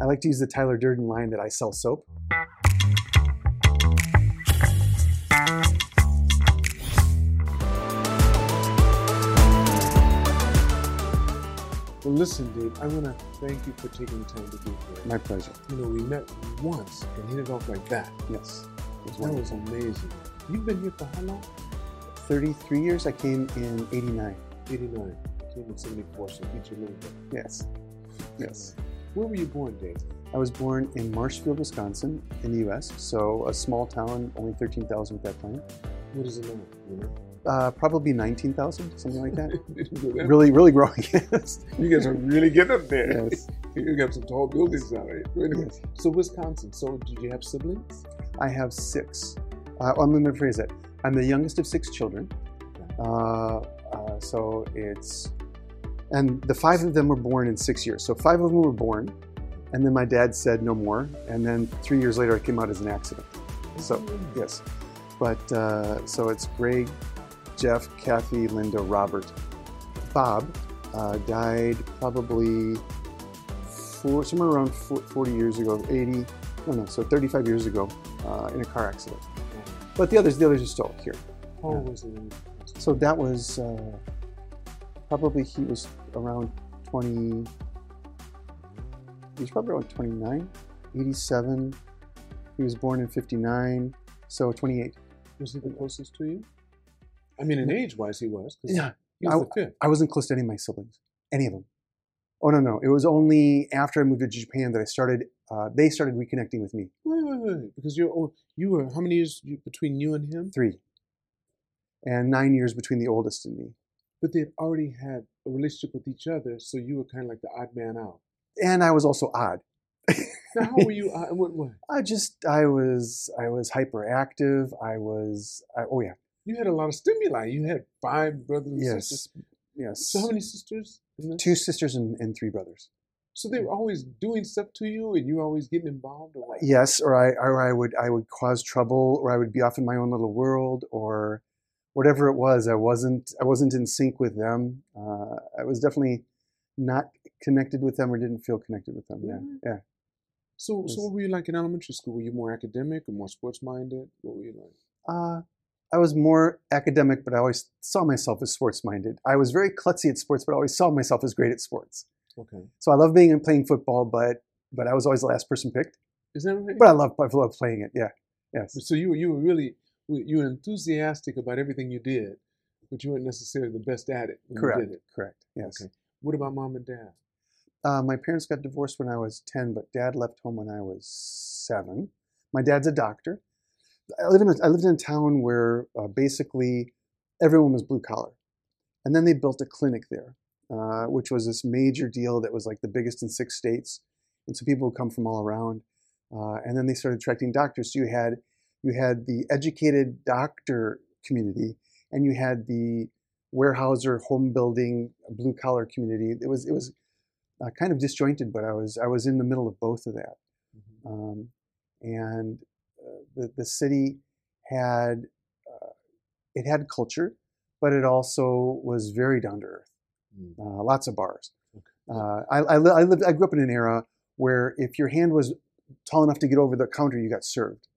I like to use the Tyler Durden line that I sell soap. Well, listen, Dave, I want to thank you for taking the time to be here. My pleasure. You know, we met once and hit it off like that. Yes. That was amazing. You've been here for how long? 33 years. I came in 89. 89. I Came in 74, so you a little bit. Yes. Yes. Where were you born, Dave? I was born in Marshfield, Wisconsin, in the U.S. So a small town, only 13,000 at that time. What is it now? You know? Uh, probably 19,000, something like that. Didn't go that- really, really growing. yes. You guys are really getting up there. Yes. You got some tall buildings out there. Anyway, yes. So Wisconsin. So did you have siblings? I have six. Uh, I'm going to rephrase it. I'm the youngest of six children. Uh, uh, so it's, and the five of them were born in six years. So five of them were born, and then my dad said no more. And then three years later, I came out as an accident. So, yes. But uh, so it's Greg, Jeff, Kathy, Linda, Robert. Bob uh, died probably four, somewhere around 40 years ago, 80, no, no, so 35 years ago uh, in a car accident. But the others, the others are still here. How old was he? So that was uh, probably he was around 20. He was probably around 29, 87. He was born in 59, so 28. Was he the closest to you? I mean, in age-wise, he was. Yeah, He was the fifth. I wasn't close to any of my siblings, any of them. Oh no, no! It was only after I moved to Japan that I started. Uh, they started reconnecting with me. Wait, wait, wait. Because you're old. You were how many years between you and him? Three, and nine years between the oldest and me. But they'd already had a relationship with each other, so you were kind of like the odd man out. And I was also odd. Now, how were you? odd- What, what? I just I was I was hyperactive. I was I, oh yeah You had a lot of stimuli. You had five brothers and yes sisters. yes So how many sisters? two sisters and, and three brothers. So they were always doing stuff to you, and you were always getting involved, or what? Yes, or I or I would I would cause trouble, or I would be off in my own little world, or whatever it was. I wasn't I wasn't in sync with them. Uh, I was definitely not connected with them, or didn't feel connected with them. Yeah, Really? yeah. So, Yes. so what were you like in elementary school? Were you more academic or more sports minded? What were you like? Uh, I was more academic, but I always saw myself as sports minded. I was very klutzy at sports, but I always saw myself as great at sports. Okay, So I love being and playing football, but but I was always the last person picked. is that right? But I love I love playing it. Yeah, yes, So you were you were really you were enthusiastic about everything you did, but you weren't necessarily the best at it when correct, you did it. correct. Yes. Okay. What about mom and dad? Uh, my parents got divorced when I was ten, but dad left home when I was seven. My dad's a doctor. I lived in a, I lived in a town where uh, basically everyone was blue collar, and then they built a clinic there, uh, which was this major deal that was like the biggest in six states, and so people would come from all around, uh, and then they started attracting doctors. So you had you had the educated doctor community, and you had the warehouser, home building, blue collar community. It was it was uh, kind of disjointed, but I was I was in the middle of both of that. Um, and uh, the the city had uh, it had culture, but it also was very down to earth. Mm. Uh, lots of bars. Okay. Uh, I, I, li- I lived I grew up in an era where if your hand was tall enough to get over the counter, you got served.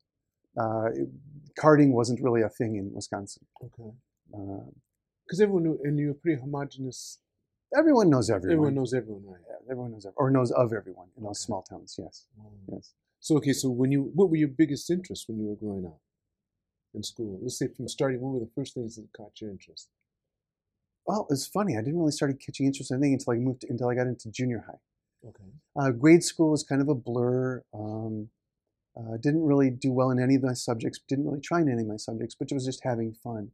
Uh, it- carding wasn't really a thing in Wisconsin. Okay. Uh, Because everyone knew, and you were pretty homogenous. everyone knows everyone. Everyone knows everyone, right? Yeah, everyone knows, or knows of everyone in those Okay. small towns. Yes, yes. So okay, so when you, what were your biggest interests when you were growing up in school? Let's say from starting, what were the first things that caught your interest? Well, it's funny. I didn't really start catching interest in anything until I moved until I got into junior high. Okay. Uh, grade school was kind of a blur. Um, uh, didn't really do well in any of my subjects. Didn't really try in any of my subjects, but it was just having fun.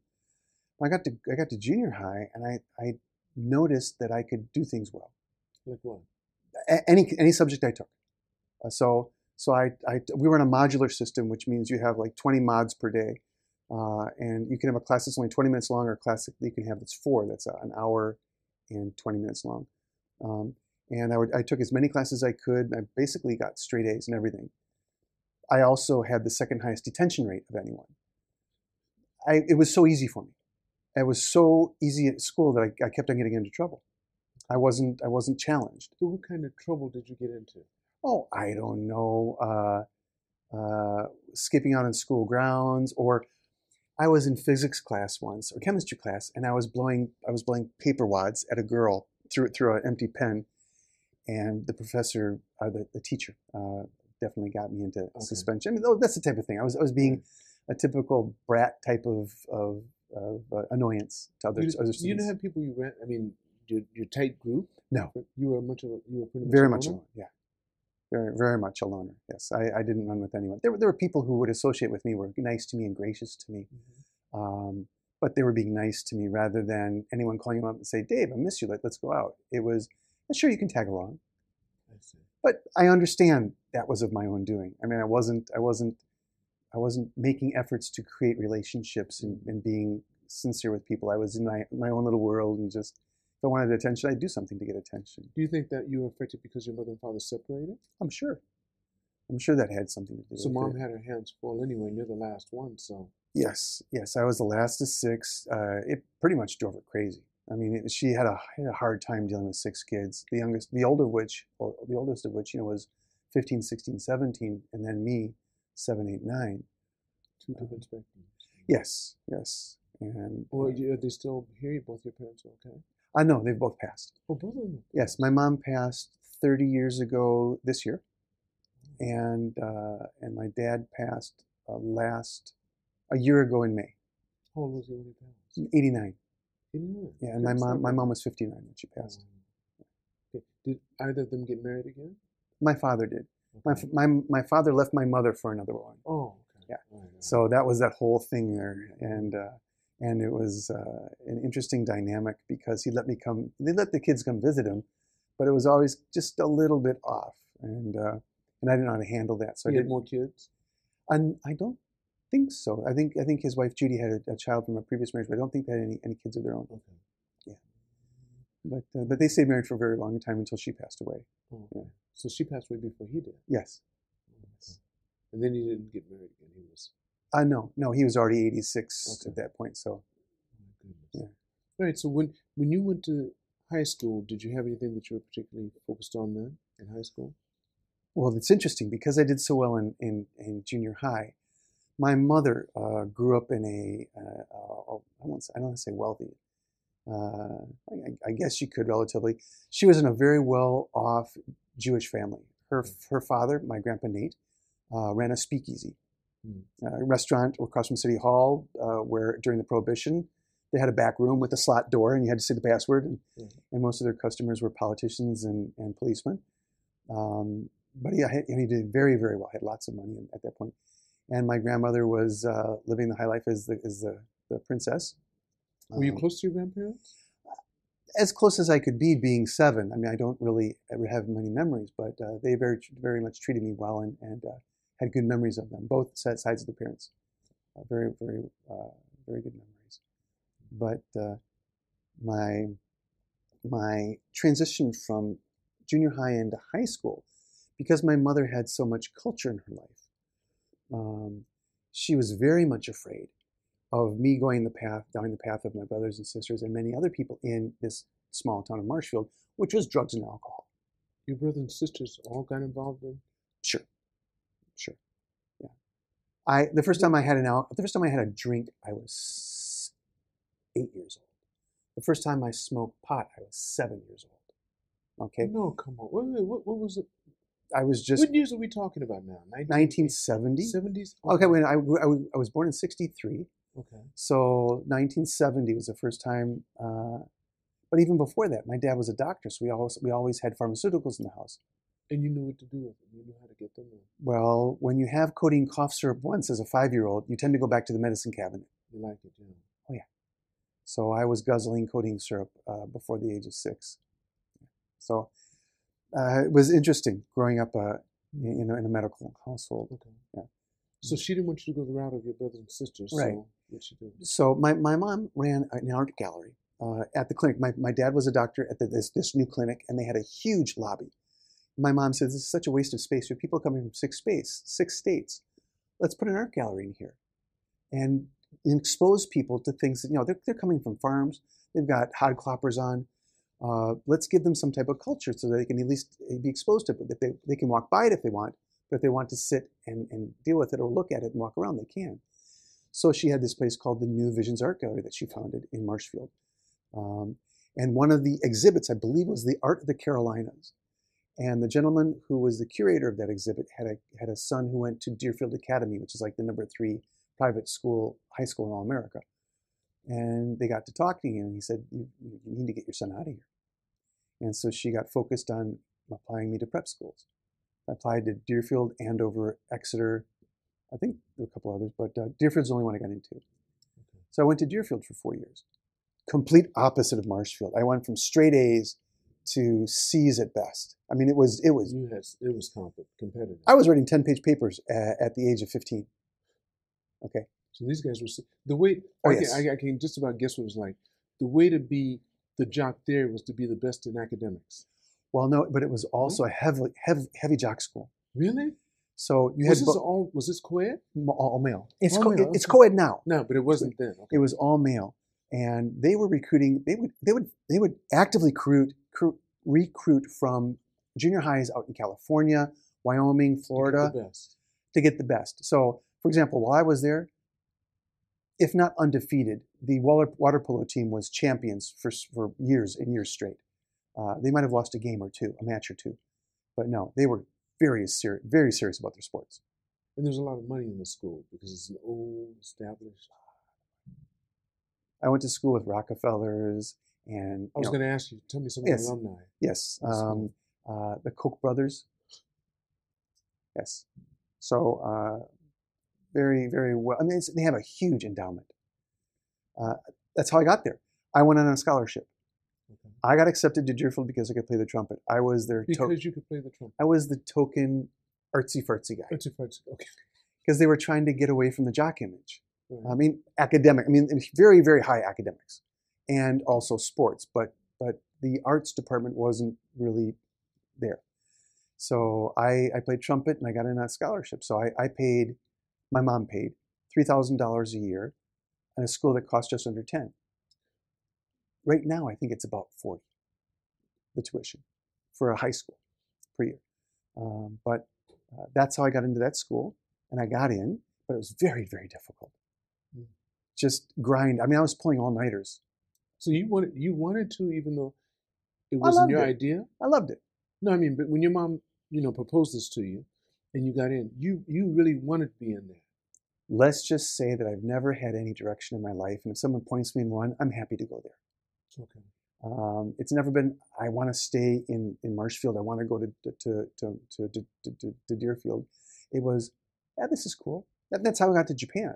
I got to I got to junior high, and I I noticed that I could do things well. Like what? A- any any subject I took. Uh, so so I, I we were in a modular system, which means you have like 20 mods per day, uh, and you can have a class that's only 20 minutes long, or a class that you can have that's four, that's an hour and 20 minutes long. Um, and I, would, I took as many classes as I could. And I basically got straight A's and everything. I also had the second highest detention rate of anyone. I, it was so easy for me. It was so easy at school that I, I kept on getting into trouble. I wasn't I wasn't challenged. So what kind of trouble did you get into? Oh, I don't know. Uh, uh, skipping out on school grounds, or I was in physics class once or chemistry class, and I was blowing I was blowing paper wads at a girl through through an empty pen, and the professor, uh, the the teacher, uh, definitely got me into Okay. suspension. I mean, oh, that's the type of thing. I was I was being a typical brat type of of, of uh, annoyance to other You, other you didn't have people you ran. I mean, your, your tight group. No. You were much of a, you were pretty much very much alone. Yeah, very very much a loner. Yes, I, I didn't run with anyone. There were there were people who would associate with me, were nice to me and gracious to me. Mhm. Um, but they were being nice to me rather than anyone calling you up and say, "Dave, I miss you. Let, let's go out." It was, sure, you can tag along, I see. But I understand that was of my own doing. I mean, I wasn't, I wasn't, I wasn't making efforts to create relationships and, and being sincere with people. I was in my my own little world and just, if I wanted attention, I'd do something to get attention. Do you think that you were affected because your mother and father separated? I'm sure. I'm sure that had something to do So with it. So mom had her hands full anyway. and You're the last one, so Yes, yes, I was the last of six. Uh, it pretty much drove her crazy. I mean, it, she had a, had a hard time dealing with six kids. The youngest, the older of which, well, the oldest of which, you know, was 15, 16, 17, and then me, seven, eight, nine. two different spectrums. Yes, yes, and Or you- are they still here? Both your parents are okay? I know they've both passed. Oh, both of them. Yes, my mom passed 30 years ago this year, and uh, and my dad passed uh, last a year ago in May, How old was he when he passed? 89. 89. Yeah, and my mom my mom was 59 when she passed. Oh. Okay. Did either of them get married again? My father did. My, Okay. f- my, my father left my mother for another one. Oh, okay. Yeah. All right. So that was that whole thing there. And, uh, and it was uh, an interesting dynamic because he let me come, they let the kids come visit him, but it was always just a little bit off. And, uh, and I didn't know how to handle that. So I he had didn't, more kids. and I don't think so. I think, I think his wife Judy had a, a child from a previous marriage, but I don't think they had any, any kids of their own. Okay. But, uh, but they stayed married for a very long time until she passed away. Oh, Yeah. So she passed away before he did. Yes. Okay. And then he didn't get married again. He was. Uh, no, no, he was already 86 Okay. at that point. So Oh. Yeah. All right. So when when you went to high school, did you have anything that you were particularly focused on then in high school? Well, it's interesting because I did so well in, in, in junior high. My mother uh, grew up in a, uh, uh, I, won't say, I don't want to say wealthy. Uh, I, I guess you could relatively. She was in a very well off Jewish family. Her, her father, my grandpa Nate, uh, ran a speakeasy, Hmm. a restaurant across from City Hall uh, where during the Prohibition they had a back room with a slot door and you had to say the password. And, Mhm. and most of their customers were politicians and, and policemen. Um, but yeah, he, he did very, very well. He Had lots of money at that point. And my grandmother was uh, living the high life as the as the, the princess. Were you Um, close to your grandparents? as close as I could be, being seven. I mean, I don't really ever have many memories, but uh, they very, very much treated me well and, and uh, had good memories of them, both sides of the parents. Uh, very, very, uh, very good memories. But uh, my my transition from junior high into high school, because my mother had so much culture in her life, um, she was very much afraid of me going the path, down the path of my brothers and sisters and many other people in this small town of Marshfield, which was drugs and alcohol. Your brothers and sisters all got involved in. Sure, sure, yeah. I the first time I had an al- the first time I had a drink, I was eight years old. The first time I smoked pot, I was seven years old. Okay, No, come on. Wait, wait, what, what was it? I was just what years are we talking about now? 1970. 70s? Okay, when I, I, I was born in '63, Okay. so 1970 was the first time. Uh, but even before that, my dad was a doctor, so we always we always had pharmaceuticals in the house. And you knew what to do with them. You knew how to get them. In. Well, when you have codeine cough syrup once as a five-year-old, you tend to go back to the medicine cabinet. You like it, yeah. Oh yeah. So I was guzzling codeine syrup uh, before the age of six. So uh, it was interesting growing up uh, in, a- in a medical household. Okay. Yeah. So she didn't want you to go the route of your brothers and sisters. Right. So what she do? So my, my mom ran an art gallery uh, at the clinic. My, my dad was a doctor at the, this, this new clinic, and they had a huge lobby. My mom said, this is such a waste of space. We have people coming from six space, six states. Let's put an art gallery in here and expose people to things that, you know, they're, they're coming from farms. They've got hod cloppers on. Uh, let's give them some type of culture so that they can at least be exposed to it. If they, they can walk by it if they want, but if they want to sit and, and deal with it or look at it and walk around, they can. So she had this place called the New Visions Art Gallery that she founded in Marshfield. Um, and one of the exhibits, I believe, was the Art of the Carolinas. And the gentleman who was the curator of that exhibit had a, had a son who went to Deerfield Academy, which is like the number three private school, high school in all America. And they got to talking, and he said, you, you need to get your son out of here. And so she got focused on applying me to prep schools. I applied to Deerfield, Andover, Exeter. I think there were a couple others, but uh, Deerfield's the only one I got into. Okay. So I went to Deerfield for four years. Complete opposite of Marshfield. I went from straight A's to C's at best. I mean, it was it was you had, it was competitive. I was writing ten page papers at, at the age of fifteen. Okay. So these guys were the way. Oh, I, yes. can, I, I can just about guess what it was like. The way to be the jock there was to be the best in academics. Well, no, but it was mm-hmm. also a heavily heavy, heavy jock school. Really? So you was had this bo- all was this co-ed? All male. It's all co- male. it's co-ed now. No, but it wasn't then. Okay. It was all male, and they were recruiting. They would they would they would actively recruit recruit from junior highs out in California, Wyoming, Florida, to get, to get the best. So, for example, while I was there, if not undefeated, the water, water polo team was champions for, for years and years straight. Uh, they might have lost a game or two, a match or two, but no, they were very serious, very serious about their sports. And there's a lot of money in the school because it's an old established. I went to school with Rockefellers and. I was going to ask you, tell me some yes, alumni. Yes, um, uh, the Koch brothers. Yes, so uh, very, very well. I mean, they have a huge endowment. Uh, that's how I got there. I went on a scholarship. Okay. I got accepted to Deerfield because I could play the trumpet. I was their because to- you could play the trumpet. I was the token artsy fartsy guy. Artsy fartsy, okay. Because they were trying to get away from the jock image. Right. I mean, academic. I mean, very, very high academics, and also sports. But but the arts department wasn't really there. So I, I played trumpet and I got in that scholarship. So I, I paid my mom paid $3,000 a year and a school that cost just under 10. Right now, I think it's about 40, the tuition for a high school per year. Um, but uh, that's how I got into that school, and I got in, but it was very, very difficult. Mm. Just grind. I mean, I was pulling all nighters. So you wanted you wanted to, even though it wasn't your it. idea. I loved it. No, I mean, but when your mom, you know, proposed this to you, and you got in. You you really wanted to be in there. Let's just say that I've never had any direction in my life, and if someone points me in one, I'm happy to go there. Okay. Um, it's never been. I want to stay in in Marshfield. I want to go to to to to, to, to, to Deerfield. It was, yeah, this is cool. That, that's how I got to Japan.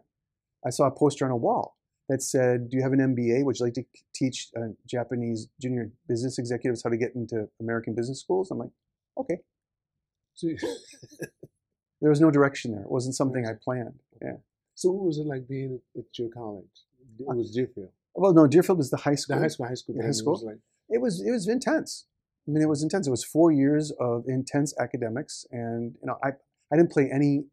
I saw a poster on a wall that said, "Do you have an MBA? Would you like to teach uh, Japanese junior business executives how to get into American business schools?" I'm like, okay. There was no direction there. It wasn't something I planned. Yeah. So what was it like being at your college? It was Deerfield. Well, no, Deerfield was the high school. The high school, high school, high school. Was like, it was it was intense. I mean, it was intense. It was four years of intense academics, and you know, I I didn't play any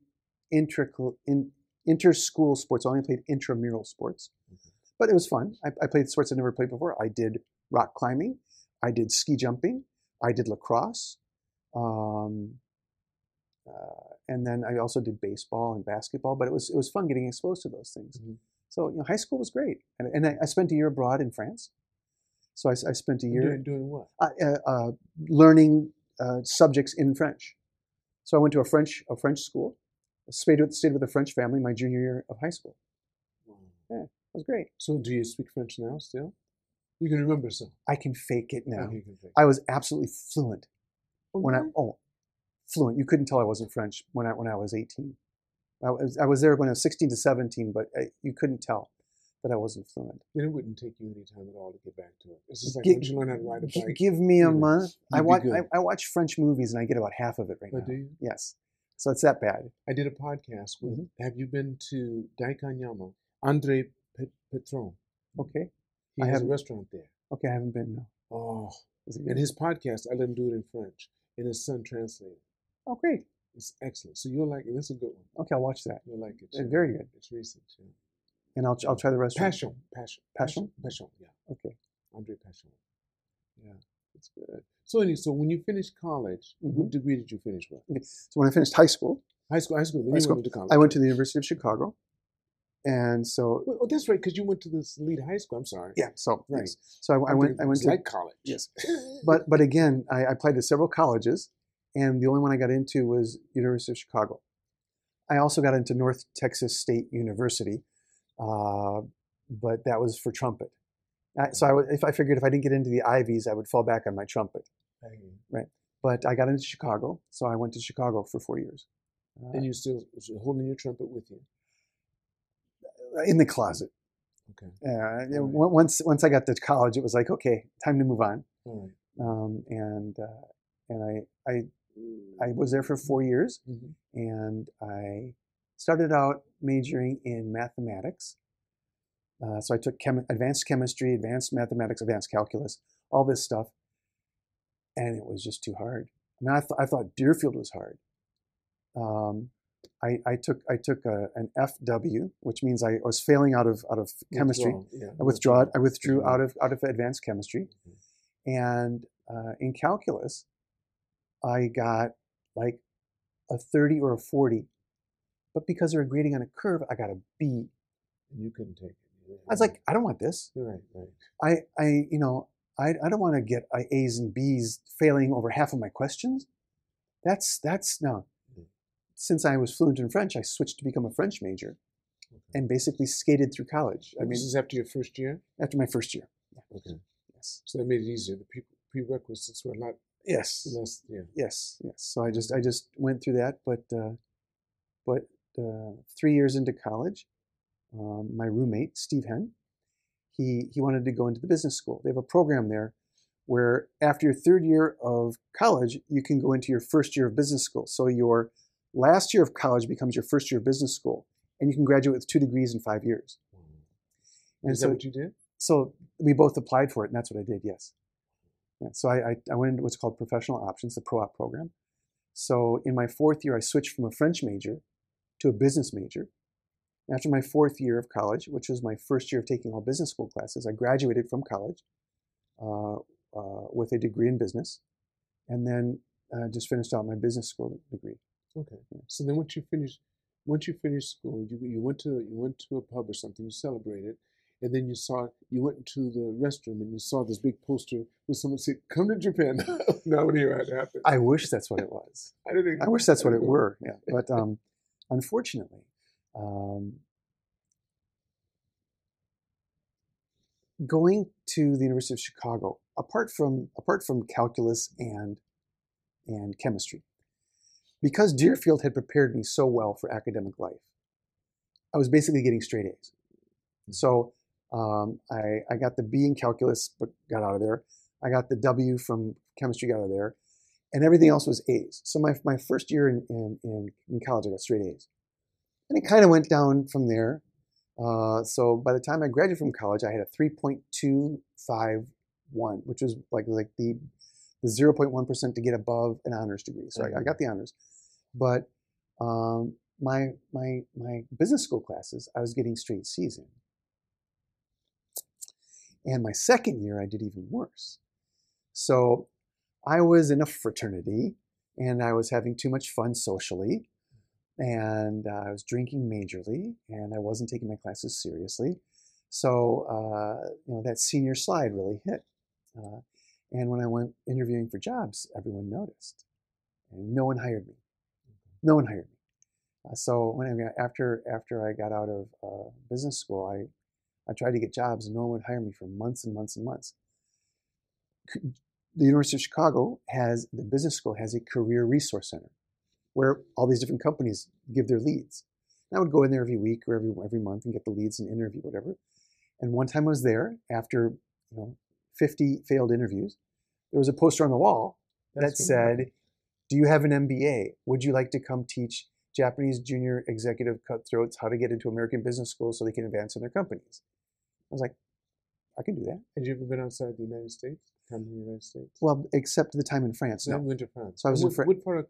inter in inter school sports. I only played intramural sports, mm-hmm. but it was fun. I, I played sports I never played before. I did rock climbing. I did ski jumping. I did lacrosse. Um, and then I also did baseball and basketball, but it was it was fun getting exposed to those things. Mm-hmm. So you know, high school was great, and, and I, I, spent a year abroad in France. So I, I spent a year doing, doing what? Uh, uh, uh, learning uh, subjects in French. So I went to a French a French school, stayed with stayed with a French family my junior year of high school. Wow. Yeah, it was great. So do you speak French now still? You can remember some. I can fake it now. Oh, fake I was absolutely fluent oh, when I oh fluent. You couldn't tell I wasn't French when I when I was 18. I was I was there when I was 16 to 17, but I, you couldn't tell that I wasn't fluent. Then it wouldn't take you any time at all to get back to it. It's just like once you learn how to ride a bike. Give me a month. I watch I, I, watch French movies and I get about half of it right oh, now. Do you? Yes. So it's that bad. I did a podcast with. Mm-hmm. Have you been to Daikanyama? Andre Petron. Okay. He I has a restaurant there. Okay, I haven't been. No. Oh, and his podcast, I let him do it in French, and his son translated. Oh, great. It's excellent. So you'll like it. Is a good one. Okay, I'll watch that. You'll like it. It's very good. It's recent. Yeah. And I'll I'll try the rest. Passion. Passion. Passion. Passion. Yeah. Okay. Andre Passion. Yeah. It's good. So, anyway, so when you finished college, mm-hmm. what degree did you finish with? Okay. So when I finished high school, high school, high school, high school, went to college. I went to the University of Chicago, and so. Oh, that's right, because you went to this lead high school. I'm sorry. Yeah. So right. Yes. So I, I went. I went to like college. Yes. but but again, I, I applied to several colleges, and the only one I got into was University of Chicago. I also got into North Texas State University, uh, but that was for trumpet. so I, if I figured if I didn't get into the Ivies, I would fall back on my trumpet. Right. But I got into Chicago, so I went to Chicago for four years. Uh, and you're still holding your trumpet with you? In the closet. Okay. Uh, right. Once once I got to college, it was like okay, time to move on. Right. Um, and uh, and I I I was there for four years, mm-hmm. and I started out majoring in mathematics. Uh, so I took chem- advanced chemistry, advanced mathematics, advanced calculus, all this stuff, and it was just too hard. I mean, I, th- I thought Deerfield was hard. Um, I, I, took I took a, an FW, which means I was failing out of out of chemistry. Yeah. I withdraw I withdrew mm-hmm. out of out of advanced chemistry, mm-hmm. and uh, in calculus, I got like a 30 or a 40. But because they were grading on a curve, I got a B. You couldn't take it. I was like, I don't want this. Right, right. I, I you know, I, I don't want to get A's and B's failing over half of my questions. That's, that's, no. Mm-hmm. Since I was fluent in French, I switched to become a French major okay. and basically skated through college. I mean, this is after your first year? After my first year. Yeah. Okay. Yes. So that made it easier. The prerequisites were a lot Yes. Yeah. Yes. Yes. So I just I just went through that, but uh, but uh, three years into college, um, my roommate Steve Henn, he he wanted to go into the business school. They have a program there where after your third year of college, you can go into your first year of business school. So your last year of college becomes your first year of business school, and you can graduate with two degrees in five years. And Is so, that what you did? So we both applied for it, and that's what I did. Yes. Yeah, so I, I, I, went into what's called professional options, the pro-op program. So in my fourth year, I switched from a French major to a business major. After my fourth year of college, which was my first year of taking all business school classes, I graduated from college uh, uh, with a degree in business, and then uh, just finished out my business school degree. Okay. Yeah. So then, once you finished, once you finished school, you, you went to you went to a pub or something. You celebrated, and then you saw you went into the restroom and you saw this big poster with someone say, "Come to Japan." what here had happened? I wish that's what it was. I, didn't, I wish that's what it were. Yeah, but um, unfortunately, um, going to the University of Chicago, apart from apart from calculus and and chemistry, because Deerfield had prepared me so well for academic life, I was basically getting straight A's. So um, I, I got the B in calculus, but got out of there. I got the W from chemistry, got out of there. And everything else was A's. So my, my first year in, in, in, in college, I got straight A's. And it kind of went down from there. Uh, so by the time I graduated from college, I had a 3.251, which was like, like the, the 0.1% to get above an honors degree. So I, I got the honors. But um, my, my, my business school classes, I was getting straight C's in. And my second year, I did even worse. So I was in a fraternity and I was having too much fun socially. And uh, I was drinking majorly and I wasn't taking my classes seriously. So, uh, you know, that senior slide really hit. Uh, and when I went interviewing for jobs, everyone noticed. And no one hired me. No one hired me. Uh, so when I, after after I got out of uh, business school, I I tried to get jobs and no one would hire me for months and months and months. The University of Chicago has, the business school has a career resource center where all these different companies give their leads. And I would go in there every week or every, every month and get the leads and interview, whatever. And one time I was there after, you know, 50 failed interviews. There was a poster on the wall That's that said, do you have an MBA? Would you like to come teach Japanese junior executive cutthroats how to get into American business school so they can advance in their companies? I was like, I can do that. Had you ever been outside the United States? Come to the United States? Well, except the time in France. No, went to France. So I was what, in France. What part of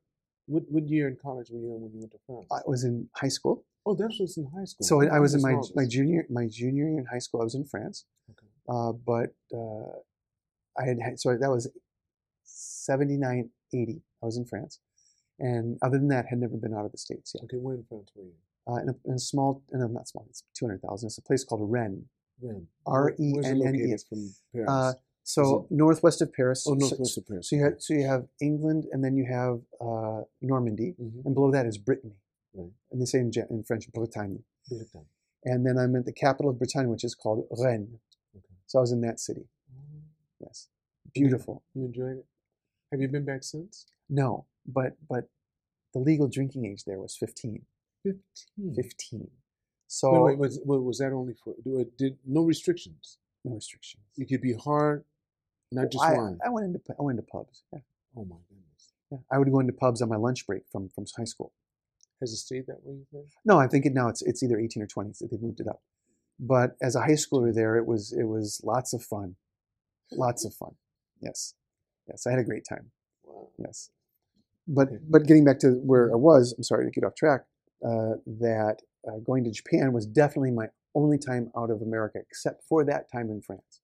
what, what year in college were you in when you went to France? I was in high school. Oh, that was in high school. So I, I was in my my junior my junior year in high school. I was in France, okay. uh, but uh, I had, had so that was 79, 80. I was in France. And other than that, had never been out of the States yet. Okay, where in France were you? Uh, in, a, in a small, no, not small, it's 200,000. It's a place called Rennes. Rennes. R E N N E. from Paris? Uh, so northwest of Paris. oh, So- northwest of Paris. So you have so you have England, and then you have uh, Normandy, Mhm. and below that is Brittany, Right. and they say in, in French Bretagne. Britain. And then I'm at the capital of Bretagne, which is called Rennes. Okay. So I was in that city. Oh, Yes, beautiful. You enjoyed it? Have you been back since? No, but but the legal drinking age there was 15. Fifteen. 15. So Wait, wait, was, wa- was that only for? do Did no restrictions? no restrictions. You could be hard, not just I, wine. I went into I went into pubs. Yeah, oh my goodness. yeah. I would go into pubs on my lunch break from from high school. Has it stayed that way? No, I think thinking now it's it's either 18 or 20. So they've moved it up. But as a high schooler there, it was it was lots of fun, lots of fun. Yes, yes, I had a great time. Wow. Yes, but but getting back to where I was, I'm sorry to get off track. Uh, that uh, going to Japan was definitely my only time out of America, except for that time in France.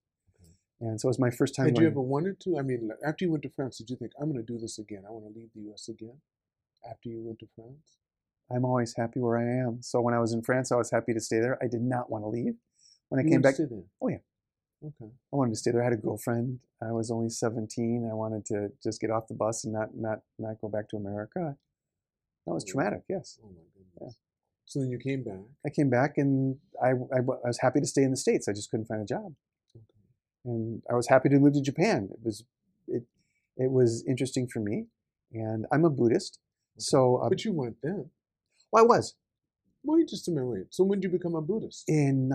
And so it was my first time. Did you ever wanted to? I mean, after you went to France, did you think I'm going to do this again? I want to leave the U.S. again. After you went to France, I'm always happy where I am. So when I was in France, I was happy to stay there. I did not want to leave. When I you came to back, stay there? Oh, yeah. Okay. I wanted to stay there. I had a girlfriend. I was only 17. I wanted to just get off the bus and not not not go back to America. That was Oh. traumatic. Yes, Oh my goodness. So then you came back. I came back and I I was happy to stay in the states. I just couldn't find a job, Okay. and I was happy to move to Japan. It was it it was interesting for me, and I'm a Buddhist. So uh, But you weren't then. well, I was Wait just a minute. Wait. So when did you become a Buddhist? in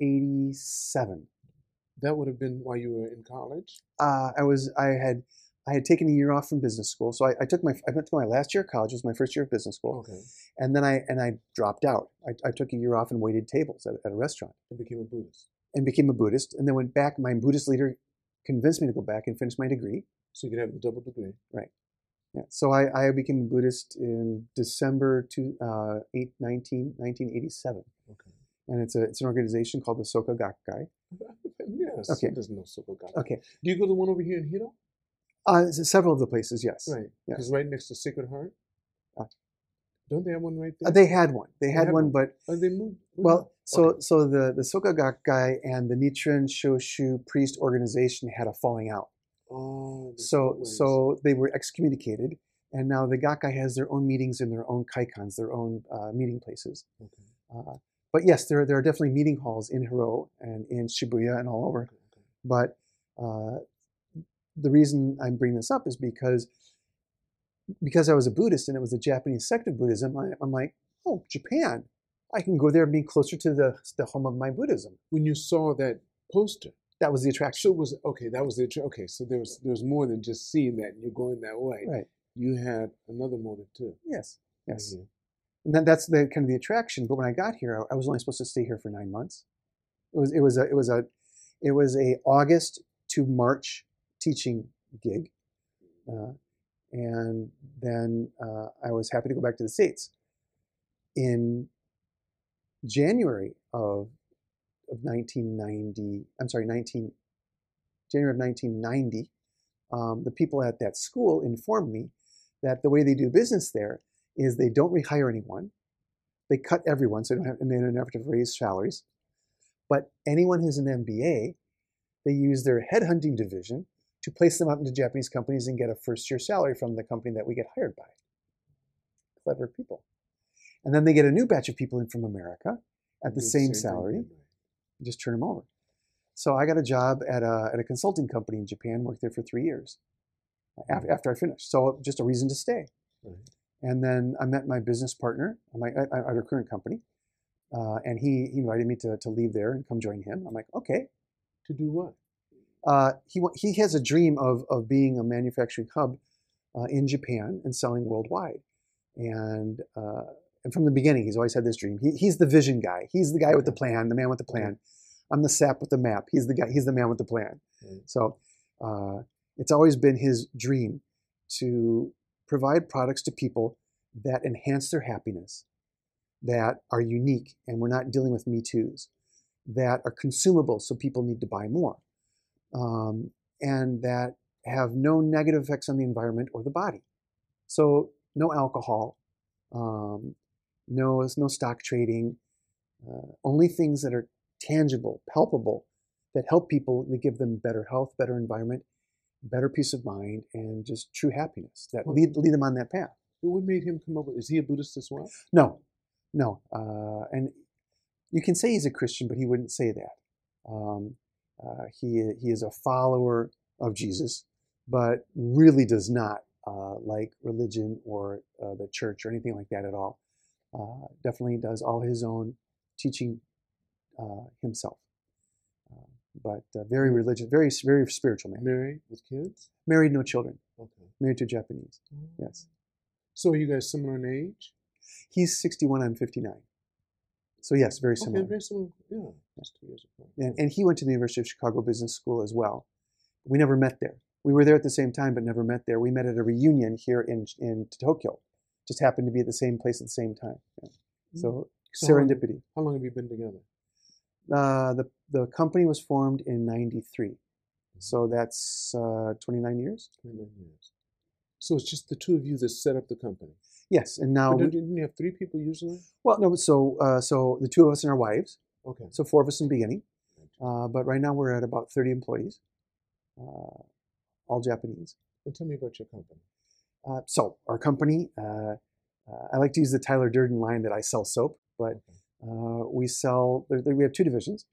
1987. That would have been while you were in college. uh, I was I had I had taken a year off from business school, so I, I took my I went to my last year of college. It was my first year of business school, Okay. and then I and I dropped out. I, I took a year off and waited tables at, at a restaurant And became a Buddhist. and became a Buddhist, and then went back. My Buddhist leader convinced me to go back and finish my degree. So you could have the double degree. Right. Yeah. So I, I became a Buddhist in December two, uh, 8, 19, 1987. Okay. And it's a it's an organization called the Soka Gakkai. Yes. Okay. There's no Sokogaku. Okay. Do you go to the one over here in Hiroo? Uh, several of the places, yes. Right. Because right next to Sacred Heart. Uh, Don't they have one right there? Uh, they had one. They had have one, one. but Oh, they moved. Well, so Okay. so the the Soka Gakkai and the Nichiren Shoshu priest organization had a falling out. Oh, So so they were excommunicated, and now the Gakkai has their own meetings in their own kaikans, their own uh, meeting places. Okay. Uh, but yes, there there are definitely meeting halls in Hiroo and in Shibuya and all over. Okay. okay. But uh, the reason I'm bringing this up is because because I was a Buddhist and it was a Japanese sect of Buddhism. I, I'm like, oh, Japan. I can go there and be closer to the the home of my Buddhism. When you saw that poster, That was the attraction. so it was okay. That was the attra- okay. So there was there was more than just seeing that and you're going that way. Right. You had another motive too. Yes. Yes. Mhm. And that, that's the kind of the attraction. But when I got here, I, I was only supposed to stay here for nine months. It was it was a it was a it was a August to March teaching gig, uh, and then uh, I was happy to go back to the states. In January of of 1990, I'm sorry, 19 January of 1990, um, the people at that school informed me that the way they do business there is they don't rehire anyone. They cut everyone, so they don't have, and they don't have to raise salaries. But anyone who's an MBA, they use their headhunting division to place them out into Japanese companies and get a first year salary from the company that we get hired by. Clever people. And then they get a new batch of people in from America at the Do same salary, just turn them over. So I got a job at a, at a consulting company in Japan, worked there for three years af- after I finished. So just a reason to stay. Right. And then I met my business partner my, at at our current company, uh, and he, he invited me to, to leave there and come join him. I'm like, okay. To do what? Uh, he he has a dream of of being a manufacturing hub uh, in Japan and selling worldwide, and uh, and from the beginning he's always had this dream. He, he's the vision guy. He's the guy with the plan, the man with the plan. I'm the sap with the map. He's the guy. He's the man with the plan. Right. So uh, it's always been his dream to provide products to people that enhance their happiness, that are unique, and we're not dealing with me too's, that are consumable, so people need to buy more, um, and that have no negative effects on the environment or the body. So no alcohol, um, no no stock trading, uh, only things that are tangible, palpable, that help people, that give them better health, better environment, better peace of mind, and just true happiness that lead lead them on that path. But what made him come up with? Is he a Buddhist as well? No, no, uh, and you can say he's a Christian, but he wouldn't say that. Um, uh, he he is a follower of Jesus, but really does not uh, like religion or uh, the church or anything like that at all. Uh, definitely does all his own teaching uh, himself. Uh, but uh, very religious, very very spiritual man. Married with kids? Married, no children. Okay. Married to Japanese. Yes. So are you guys similar in age? He's 61. I'm 59. So yes, very similar. Okay, very similar. Yeah, that's two years. And, and he went to the University of Chicago Business School as well. We never met there. We were there at the same time, but never met there. We met at a reunion here in in Tokyo. Just happened to be at the same place at the same time. Yeah. So So how long- serendipity. How long have you been together? Uh, the the company was formed in '93, so that's uh, 29 years. 29 years. So it's just the two of you that set up the company. Yes, and now But we, don't you, didn't you have three people usually? well, no, so uh, so the two of us and our wives, Okay. so four of us in the beginning, uh, but right now we're at about 30 employees, uh, all Japanese. And tell me about your company. Uh, so our company, uh, uh, I like to use the Tyler Durden line that I sell soap, but uh, we sell. There, there- we have two divisions.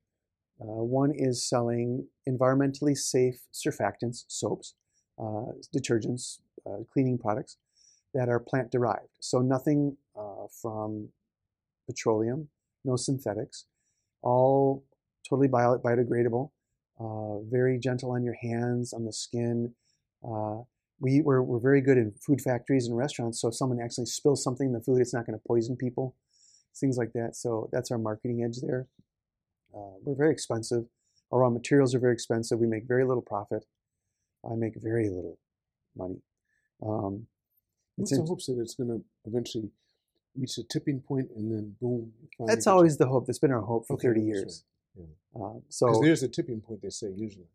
Uh, one is selling environmentally safe surfactants, soaps, uh, detergents, uh, cleaning products that are plant derived. So nothing uh, from petroleum, no synthetics, all totally bio- biodegradable, uh, very gentle on your hands, on the skin. Uh, we, we're, we're very good in food factories and restaurants. So if someone actually spills something in the food, it's not going to poison people, things like that. So that's our marketing edge there. Uh, we're very expensive. Our raw materials are very expensive. We make very little profit. I make very little money. Um, What's it's the in- hopes that it's going to eventually reach a tipping point and then boom? that's always the hope. That's been our hope for Okay, 30 years. right. Uh, Because so there's a tipping point, they say, usually.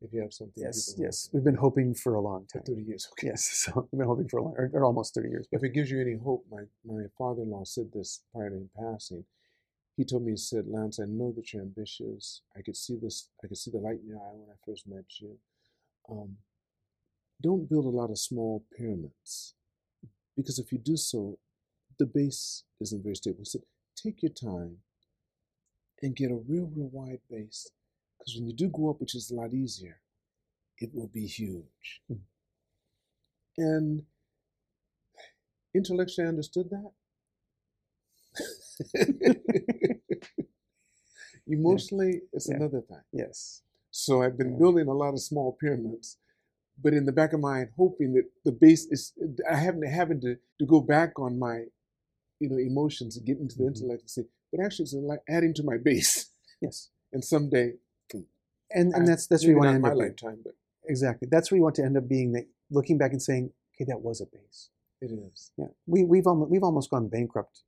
If you have something. yes, yes, we've been hoping for a long time. 30 years. Okay. Yes, so we've been hoping for a long, or, or almost 30 years. If it gives you any hope, my, my father in law said this prior to him passing. He told me, he said, Lance, I know that you're ambitious. I could see this, I could see the light in your eye when I first met you. Um, don't build a lot of small pyramids. Because if you do so, the base isn't very stable. He said, take your time and get a real, real wide base. Because when you do go up, which is a lot easier, it will be huge. Mhm. And intellectually I understood that. Emotionally, it's Yeah. another thing. yes, So I've been Yeah. building a lot of small pyramids, but in the back of my mind, hoping that the base is. I haven't having to, to go back on my, you know, emotions and get into the Mhm. intellect and say, but actually, it's like adding to my base. yes, And someday, and and I- that's that's where you want to end my up. lifetime, but Exactly, that's where you want to end up being. That looking back and saying, okay, that was a base. it is. Yeah, we we've almost we've almost gone bankrupt,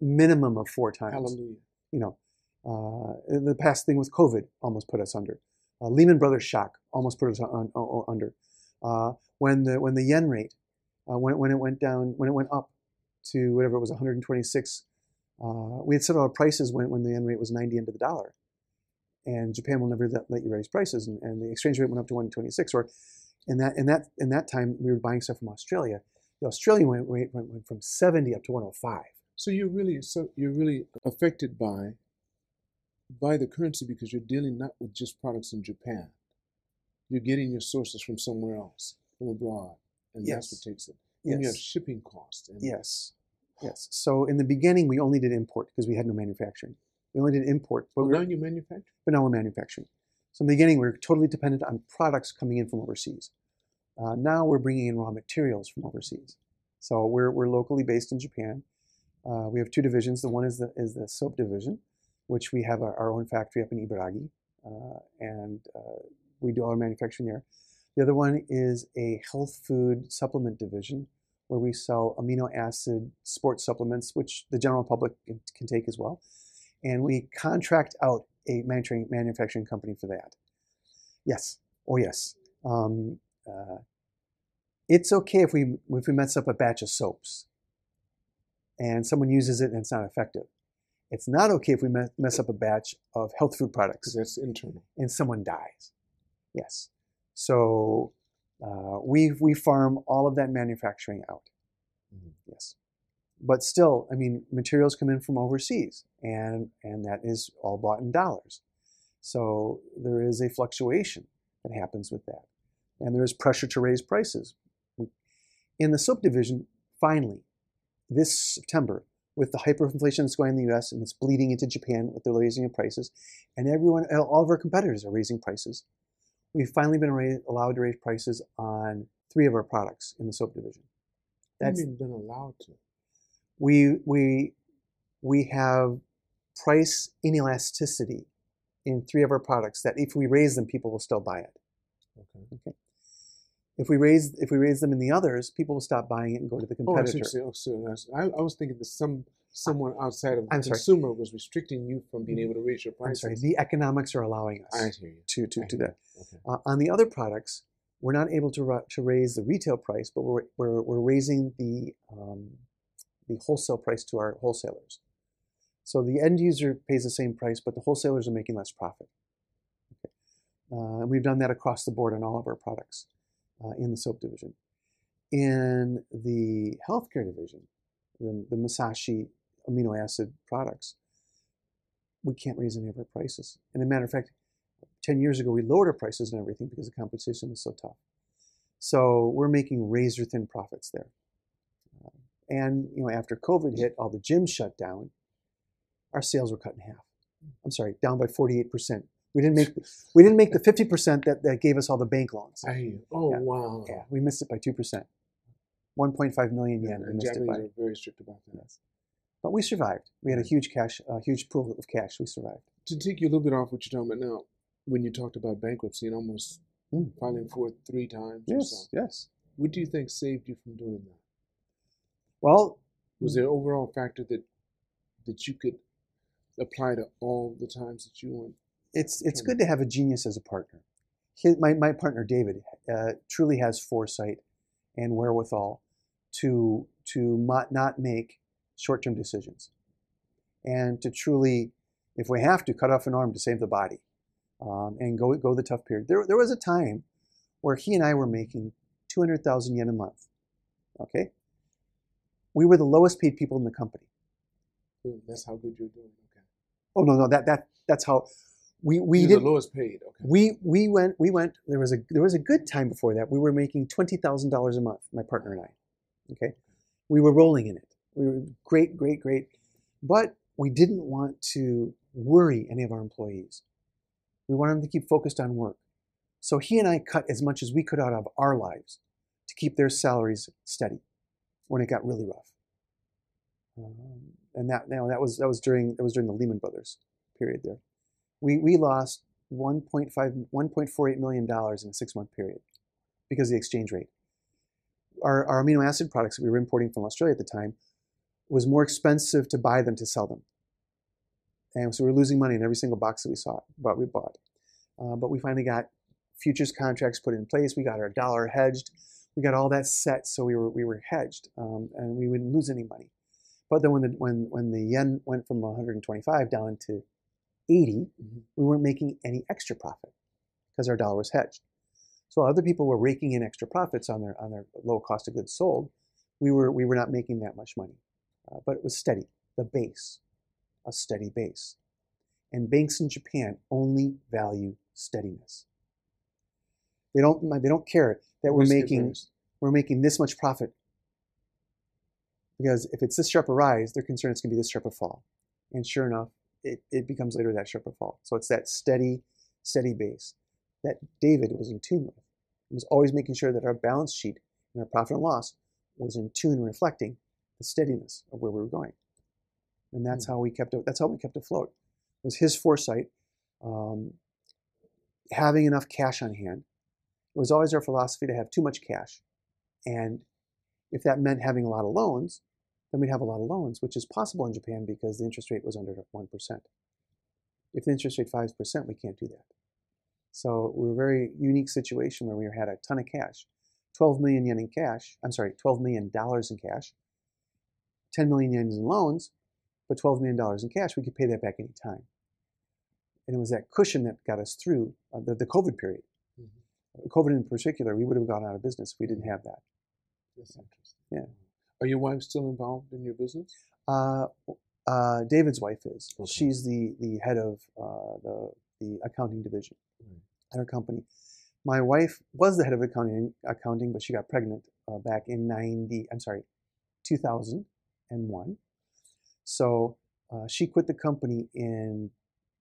minimum of four times. Hallelujah. You know, uh, the past thing with COVID almost put us under. Uh, Lehman Brothers shock almost put us on, on, under. Uh, when the when the yen rate, uh, when it, when it went down, when it went up to whatever it was, 126, uh, we had set our prices when, when the yen rate was 90 into the dollar, and Japan will never let, let you raise prices, and, and the exchange rate went up to 126. Or in that in that in that time, we were buying stuff from Australia. The Australian rate went, went, went from 70 up to 105. So you're really so you're really affected by by the currency because you're dealing not with just products in Japan. You're getting your sources from somewhere else, from abroad, and that's what takes it. And you have shipping costs. And Yes. Yes. So in the beginning, we only did import because we had no manufacturing. We only did import, but, Well, we're, now you manufacture. but now we're manufacturing. So in the beginning, we were totally dependent on products coming in from overseas. Uh, now we're bringing in raw materials from overseas. So we're, we're locally based in Japan. Uh, we have two divisions. The one is the, is the soap division, which we have our, our own factory up in Ibaragi, uh, and uh, we do all our manufacturing there. The other one is a health food supplement division, where we sell amino acid sports supplements, which the general public can, can take as well. And we contract out a manufacturing, company for that. Yes. Oh, yes. Um, uh, it's okay if we if we mess up a batch of soaps and someone uses it and it's not effective. It's not okay if we mess up a batch of health food products that's internal. and someone dies. Yes. So uh, we we farm all of that manufacturing out. Mhm. Yes. But still, I mean, materials come in from overseas, and and that is all bought in dollars. So there is a fluctuation that happens with that, and there is pressure to raise prices. In the soap division, finally, this September, with the hyperinflation that's going in the U.S. and it's bleeding into Japan with the raising of prices, and everyone, uh, all of our competitors are raising prices. We've finally been ra- allowed to raise prices on three of our products in the soap division. That's That's even been allowed to. we we we have price inelasticity in three of our products that if we raise them, people will still buy it. Okay. If we raise if we raise them in the others, people will stop buying it and go to the Oh, I see competitor. what you're saying. Oh, I, I was thinking that some someone outside of the I'm sorry. consumer was restricting you from being able to raise your I'm sorry, the economics are allowing us to to do that. Okay. Uh, on the other products, we're not able to to raise the retail price, but we're we're, we're raising the um, the wholesale price to our wholesalers. So the end user pays the same price, but the wholesalers are making less profit. Okay. Uh, and we've done that across the board on all of our products uh, in the soap division. In the healthcare division, the, the Masashi amino acid products, we can't raise any of our prices. And a matter of fact, 10 years ago, we lowered our prices and everything because the competition was so tough. So we're making razor thin profits there. Uh, and you know, after COVID hit, all the gyms shut down. Our sales were cut in half. I'm sorry, down by 48%. We didn't make we didn't make the 50% that, that gave us all the bank loans. I. Oh Yeah. wow. Yeah, we missed it by 2%. 1.5 million Yeah, yen. we and missed it by. are very strict about that. Yes. But we survived. We had a huge cash, a huge pool of cash. We survived. To take you a little bit off what you're talking about now, when you talked about bankruptcy and almost Mm. filing for it three times or Yes, so, yes. what do you think saved you from doing that? Well, Was there an overall factor that that you could apply to all the times that you went? It's it's Hmm. good to have a genius as a partner. His, my my partner David uh, truly has foresight and wherewithal to to not make short term decisions, and to truly, if we have to, cut off an arm to save the body, um, and go go the tough period. There there was a time where he and I were making two hundred thousand yen a month. Okay, we were the lowest paid people in the company. That's how good you're doing. Okay. Oh no no that that that's how we we you're did the lowest paid. Okay. we we went we went there was a there was a good time before that. We were making twenty thousand dollars a month my partner and I okay? We were rolling in it. We were great great great. But we didn't want to worry any of our employees. We wanted them to keep focused on work. So he and I cut as much as we could out of our lives to keep their salaries steady when it got really rough. Um, and that you know, that was that was during that was during the Lehman Brothers period there we, we lost 1.5, 1.48 million dollars in a six month period because of the exchange rate. Our, our amino acid products that we were importing from Australia at the time was more expensive to buy than to sell them. And so we were losing money in every single box that we saw, but we bought. Uh, but we finally got futures contracts put in place. We got our dollar hedged. We got all that set, so we were we were hedged, um, and we wouldn't lose any money. But then when the when when the yen went from 125 down to 80, Mhm. we weren't making any extra profit because our dollar was hedged. So other people were raking in extra profits on their on their low cost of goods sold. We were we were not making that much money, uh, but it was steady. The base, a steady base, and banks in Japan only value steadiness. They don't they don't care that we're Risk making we're making this much profit because if it's this sharp a rise, they're concerned it's going to be this sharp a fall. And sure enough, it, it becomes later that sharp a fall. So it's that steady, steady base that David was in tune with. He was always making sure that our balance sheet and our profit and loss was in tune reflecting the steadiness of where we were going. And that's how we kept it, that's how we kept afloat. It was his foresight, um, having enough cash on hand. It was always our philosophy to have too much cash. And if that meant having a lot of loans, then we'd have a lot of loans, which is possible in Japan because the interest rate was under 1%. If the interest rate 5%, we can't do that. So we were a very unique situation where we had a ton of cash, 12 million yen in cash. I'm sorry, 12 million dollars in cash, 10 million yen in loans, but 12 million dollars in cash. We could pay that back any time. And it was that cushion that got us through uh, the, the COVID period. Mhm. COVID in particular, we would have gone out of business if we didn't have that. That's interesting. Yeah. Are your wife still involved in your business? Uh, uh, David's wife is. Okay. She's the the head of uh, the the accounting division Right. at our company. My wife was the head of accounting, accounting, but she got pregnant uh, back in ninety. I'm sorry, two thousand and one. So uh, she quit the company in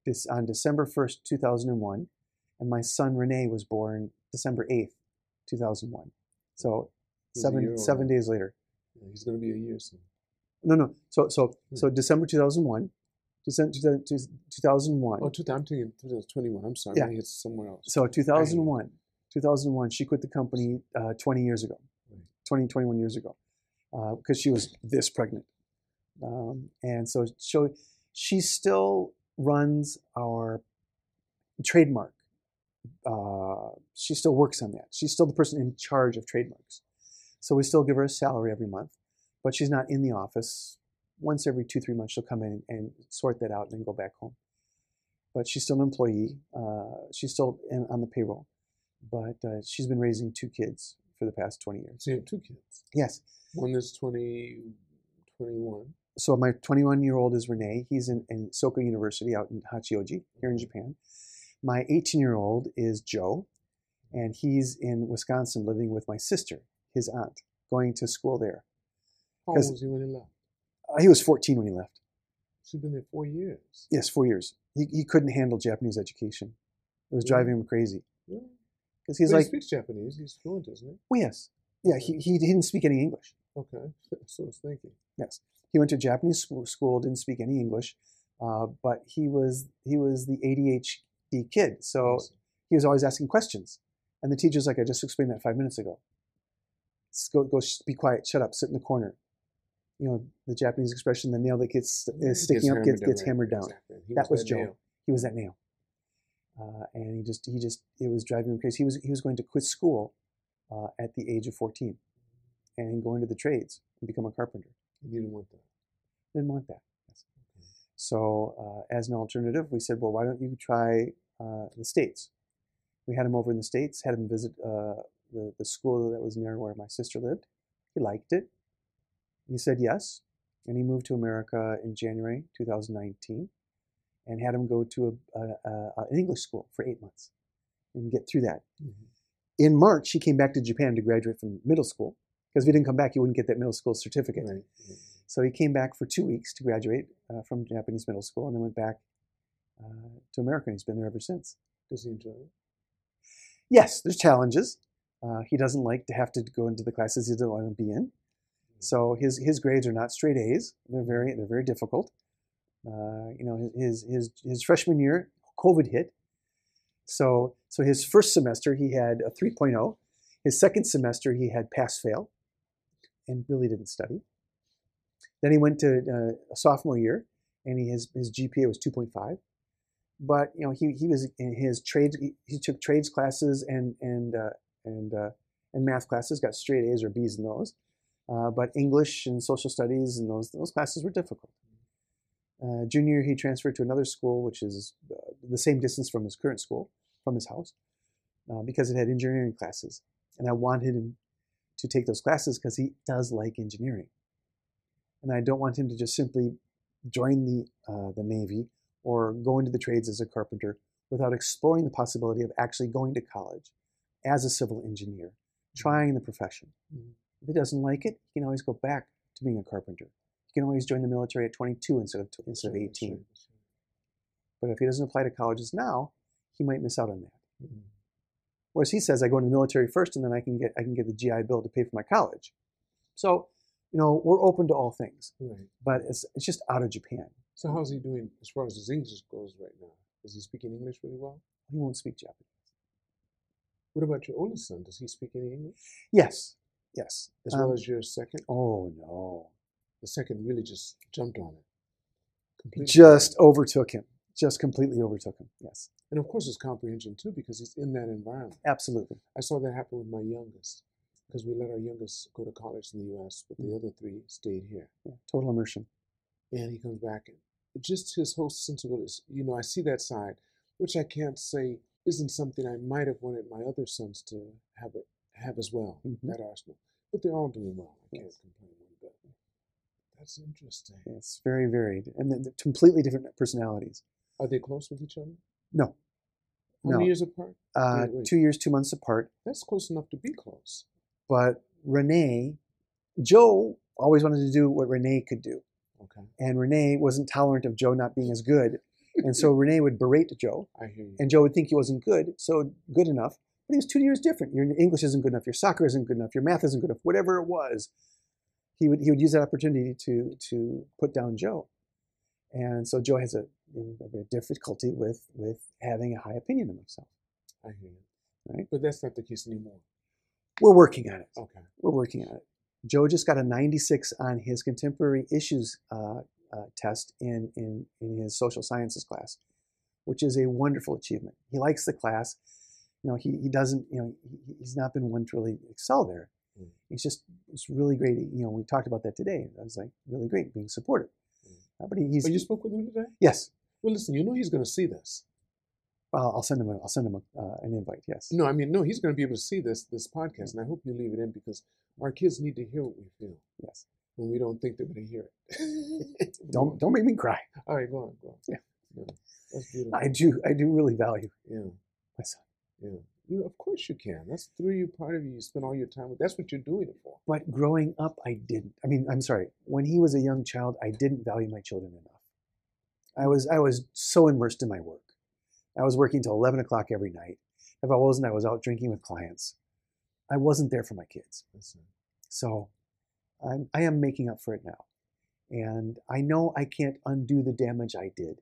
this on December first, two thousand and one, and my son Renee was born December eighth, two thousand one. So He's a year seven seven days later. He's going to be a year soon. No, no. So so Hmm. so December two thousand one. December two thousand one. Oh, 2000, I'm thinking 2021. I'm sorry. Yeah. It's somewhere else. So 2001, 2001, she quit the company uh, 20 years ago, Right. 20, 21 years ago, because she was this pregnant. Um, and so, so she still runs our trademark. Uh, she still works on that. She's still the person in charge of trademarks. So we still give her a salary every month, but she's not in the office. Once every two, three months, she'll come in and sort that out and then go back home but she's still an employee. Uh, she's still in, on the payroll, but uh, she's been raising two kids for the past 20 years. So you have two kids. Yes. One is 20, 21. So my 21 year old is Renee. He's in, in Soka University out in Hachioji here in Japan. My 18 year old is Joe, and he's in Wisconsin living with my sister, his aunt, going to school there. How old was he when he left? Uh, he was 14 when he left. He's been there four years. Yes, four years. He, he couldn't handle Japanese education. It was driving him crazy Yeah. because he's But like, he speaks Japanese. He's fluent, isn't he? well, yes, yeah. He, he didn't speak any English. Okay. So I was thinking. Yes, he went to Japanese school, school didn't speak any English, uh, but he was he was the ADHD kid, so he was always asking questions, and the teacher's like, "I just explained that five minutes ago. Go, go, be quiet, shut up, sit in the corner." You know the Japanese expression: "The nail that gets is sticking up gets gets hammered down." Exactly. That was that Joe. nail. He was that nail, uh, and he just he just it was driving him crazy. He was he was going to quit school uh, at the age of fourteen, and go into the trades and become a carpenter. You didn't want that. Didn't want that. So, uh, as an alternative, we said, well, why don't you try uh, the States? We had him over in the States, had him visit uh, the, the school that was near where my sister lived. He liked it. He said yes. And he moved to America in January 2019 and had him go to a, a, a, an English school for eight months and get through that. Mhm. In March, he came back to Japan to graduate from middle school because if he didn't come back, he wouldn't get that middle school certificate. Right. right. So he came back for two weeks to graduate uh, from Japanese middle school and then went back uh, to America. And he's been there ever since. Does he enjoy it? Yes, there's challenges. Uh, he doesn't like to have to go into the classes he doesn't want to be in. So his, his grades are not straight A's. They're very they're very difficult. Uh, you know his, his his freshman year, COVID hit. So so his first semester he had a 3.0. His second semester he had pass fail, and really didn't study. Then he went to uh, a sophomore year, and he, his his GPA was 2.5. But you know he, he was in his trades. He took trades classes and and uh, and uh, and math classes. Got straight A's or B's in those. Uh, but English and social studies and those those classes were difficult. Uh, junior he transferred to another school, which is uh, the same distance from his current school, from his house, uh, because it had engineering classes. And I wanted him to take those classes because he does like engineering. And I don't want him to just simply join the uh, the Navy or go into the trades as a carpenter without exploring the possibility of actually going to college as a civil engineer, trying the profession. Mhm. If he doesn't like it, he can always go back to being a carpenter. He can always join the military at 22 instead of instead of That's right, that's 18. right, that's But if he doesn't apply to colleges now, he might miss out on that. Mhm. Whereas he says, I go into the military first, and then I can get I can get the GI Bill to pay for my college. So, you know, we're open to all things, Right. but it's it's just out of Japan. So how's he doing as far as his English goes right now? Is he speaking English really well? He won't speak Japanese. What about your oldest son? Does he speak any English? Yes, yes. As well Um, as your second? oh no, The second really just jumped on it. Completely. just overtook him. Just completely overtook him. Yes. And of course, it's comprehension too because he's in that environment. Absolutely. I saw that happen with my youngest because we let our youngest go to college in the U.S., but the other three stayed here. Yeah, total immersion. And he comes back and just his whole sensibilities. You know, I see that side, which I can't say isn't something I might have wanted my other sons to have it, have as well Mhm. at Arsenal. But they're all doing well. I can't complain one bit. That's interesting. It's very varied and they're completely different personalities. Are they close with each other? No, How No. many years apart? uh, Wait, wait. two years, two months apart. That's close enough to be close. But Renee, Joe always wanted to do what Renee could do. Okay, And Renee wasn't tolerant of Joe not being as good. And so Renee would berate Joe, I hear you. and Joe would think he wasn't good, so good enough. But he was two years different. Your English isn't good enough, your soccer isn't good enough, your math isn't good enough, whatever it was. He would, he would use that opportunity to, to put down Joe. And so Joe has a, a difficulty with, with having a high opinion of himself. I hear you. Right. But that's not the case anymore. We're working on it. Okay. We're working on it. Joe just got a 96 on his contemporary issues uh, uh, test in, in, in his social sciences class, which is a wonderful achievement. He likes the class. You know, he, he doesn't, you know, he, he's not been one to really excel there. Mm. It's just, it's really great. You know, we talked about that today. I was like, really great, being supportive. Mm. Uh, but he, he's, Oh, you spoke with him today? yes, Well, listen, you know he's going to see this. I'll, I'll send him, a, I'll send him a, uh, an invite. Yes. No, I mean, no, he's going to be able to see this this podcast, and I hope you leave it in because our kids need to hear what we feel Yes. When we don't think they're going to hear it. Don't, don't make me cry. All right, go on, go on. Yeah. No, that's beautiful. I do, I do really value yeah, my son. yeah. You, of course you can. That's through you, part of you. You spend all your time with. That's what you're doing it for. But growing up, I didn't. I mean, I'm sorry. When he was a young child, I didn't value my children enough. I was I was so immersed in my work. I was working till 11 o'clock every night. If I wasn't, I was out drinking with clients. I wasn't there for my kids. So I'm, I am making up for it now. And I know I can't undo the damage I did,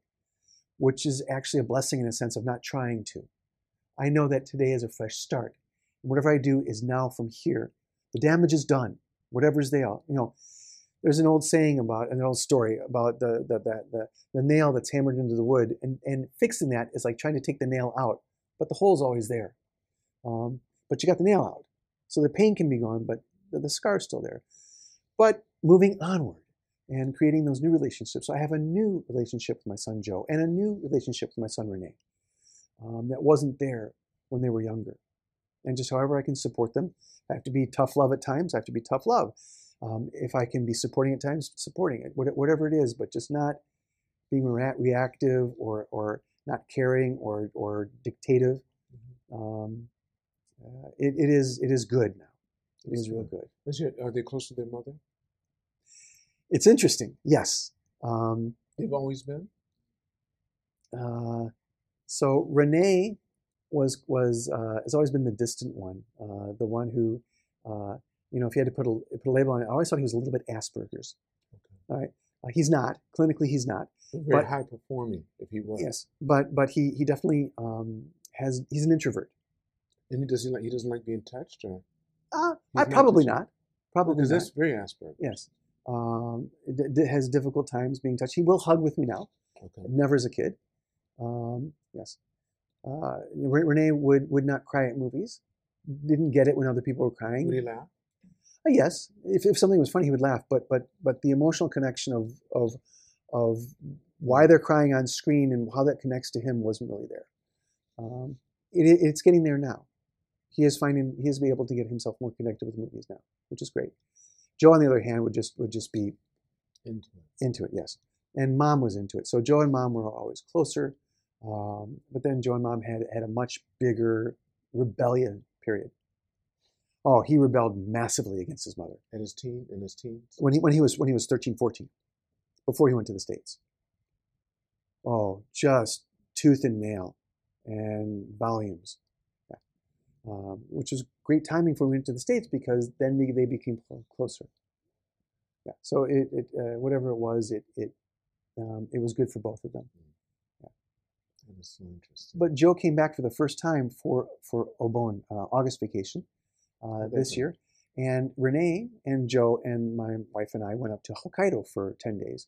which is actually a blessing in a sense of not trying to. I know that today is a fresh start. Whatever I do is now from here. The damage is done, whatever's there. You know, there's an old saying about an old story about the the, the, the, the nail that's hammered into the wood, and, and fixing that is like trying to take the nail out, but the hole's always there. Um, but you got the nail out. So the pain can be gone, but the, the scar's still there. But moving onward and creating those new relationships. So I have a new relationship with my son Joe and a new relationship with my son Renee um, that wasn't there when they were younger. And just however I can support them, I have to be tough love at times. I have to be tough love. Um, if I can be supporting at times, supporting it, whatever it is, but just not being rea- reactive or, or not caring or, or dictative. Um, uh, it, it is it is good now. It is real good. good. Is it- are they close to their mother? It's interesting. Yes. Um, They've always been. uh, so Renee was was uh, has always been the distant one, uh, the one who, uh, you know, if you had to put a put a label on it, I always thought he was a little bit Asperger's. Okay. All right, uh, he's not clinically. He's not. Very But- high performing. If he was, Yes, but but he he definitely um, has. He's an introvert. and he doesn't like he doesn't like being touched, or Uh, I not probably not. Probably because that's very Asperger. Yes. Um, d- d- has difficult times being touched. He will hug with me now. Okay. Never as a kid. Um, yes. Uh, Re- Renee would, would not cry at movies. Didn't get it when other people were crying. Would he laugh? Uh, yes, if, if something was funny, he would laugh. But but but the emotional connection of of of why they're crying on screen and how that connects to him wasn't really there. Um, it, it- it's getting there now. He is finding he is able to get himself more connected with movies now, which is great. Joe, on the other hand, would just would just be Into it. into it, yes. And mom was into it. So Joe and mom were always closer. Um, but then Joe and mom had had a much bigger rebellion period. Oh, he rebelled massively against his mother And his teen in his teens. when he when he was when he was 13, 14, before he went to the States. Oh, just tooth and nail and volumes. Yeah. Um, which was great timing for went to the States because then they, they became closer. Yeah. So it, it uh, whatever it was, it it um, it was good for both of them. That is so interesting. But Joe came back for the first time for for Obon uh, August vacation uh, this year, and Renee and Joe and my wife and I went up to Hokkaido for ten days.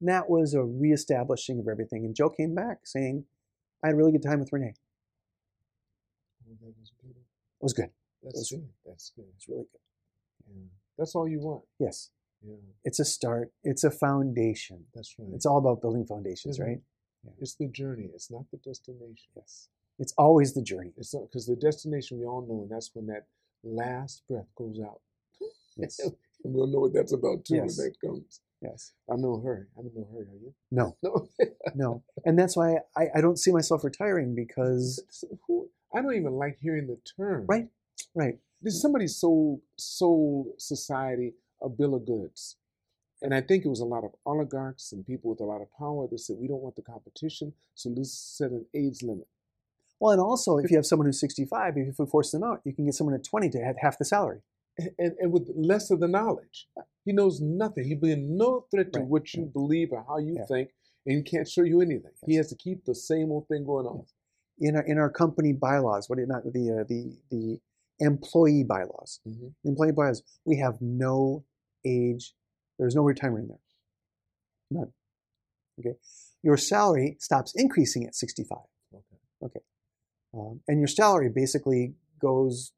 And that was a reestablishing of everything. And Joe came back saying, I had a really good time with Renee. Oh, that was good. That's was- good. That's good. It was really good. Yeah. That's all you want. Yes, Yeah. it's a start. It's a foundation. That's right. It's all about building foundations, right? It's the journey. It's not the destination. Yes. It's always the journey. It's not because the destination we all know, and that's when that last breath goes out. Yes. and we'll know what that's about too Yes. when that comes. Yes. I'm no hurry. I'm in no hurry. Are you? No, No. no. And that's why I, I don't see myself retiring because, Who- I don't even like hearing the term. right, right. There's somebody sold sold society a bill of goods. And I think it was a lot of oligarchs and people with a lot of power that said, we don't want the competition, so let's set an age limit. Well, and also, if you have someone who's 65, if you force them out, you can get someone at 20 to have half the salary. And, and with less of the knowledge. He knows nothing. He be no threat to Right, what you believe or how you Yeah. think, and he can't show you anything. He has to keep the same old thing going on. In our, in our company bylaws, what not the, uh, the, the employee bylaws, Mhm. employee bylaws, we have no age, there's no retirement in there. None. Okay. Your salary stops increasing at 65. Okay. Um, and your salary basically goes.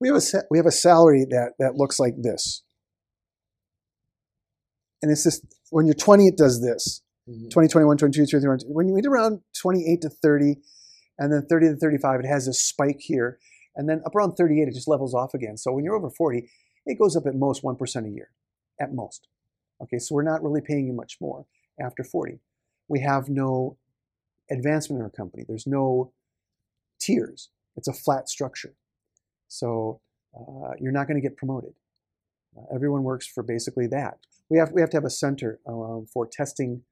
We have a sa- we have a salary that that looks like this, and it's just when you're 20, it does this. Mhm. 20, 21, 22, 23, 24. When you get around 28 to 30, and then 30 to 35, it has this spike here, and then up around 38, it just levels off again. So when you're over 40, it goes up at most 1% a year, at most. Okay, so we're not really paying you much more after 40. We have no advancement in our company. There's no tiers. It's a flat structure. So uh, you're not going to get promoted. Uh, everyone works for basically that. We have we have to have a center uh, for testing.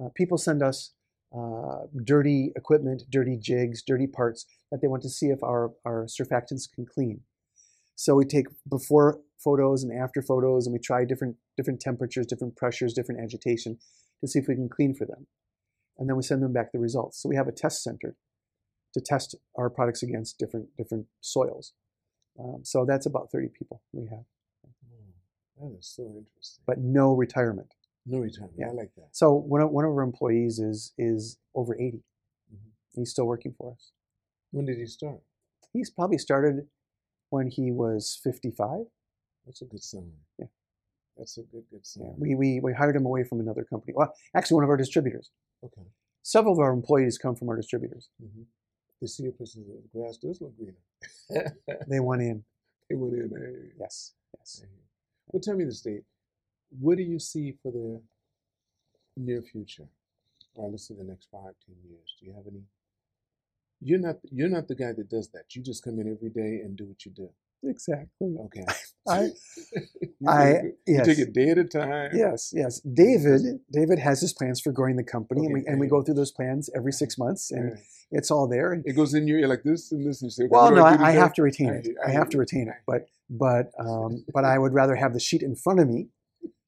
Uh, people send us uh, dirty equipment, dirty jigs, dirty parts that they want to see if our our surfactants can clean. So we take before photos and after photos, and we try different different temperatures, different pressures, different agitation to see if we can clean for them. And then we send them back the results. So we have a test center to test our products against different different soils. Um, so that's about 30 people we have, Oh, that is so interesting. but no retirement. No retirement. Yeah. I like that. So one of, one of our employees is is over 80. Mhm. He's still working for us. When did he start? He's probably started when he was 55. That's a good sign. Yeah. That's a good, good sign. Yeah, we, we, we hired him away from another company. Well, actually, one of our distributors. Okay. Several of our employees come from our distributors. Mm-hmm. They see a person, the grass does look greener. They went in. they went in. Yes, yes. Well, tell me this, Dave. What do you see for the near future? Or let's say the next five, ten years. Do you have any? You're not. You're not the guy that does that. You just come in every day and do what you do. Exactly. Okay. I- I- take, it- you yes. take it day at a time. Yes, yes. David, David has his plans for growing the company, and we and we go through those plans every six months, and Right. it's all there. It goes in your ear like this and this, and you say, well, no, I, I, I have to retain it. I have to retain it, but but um, but I would rather have the sheet in front of me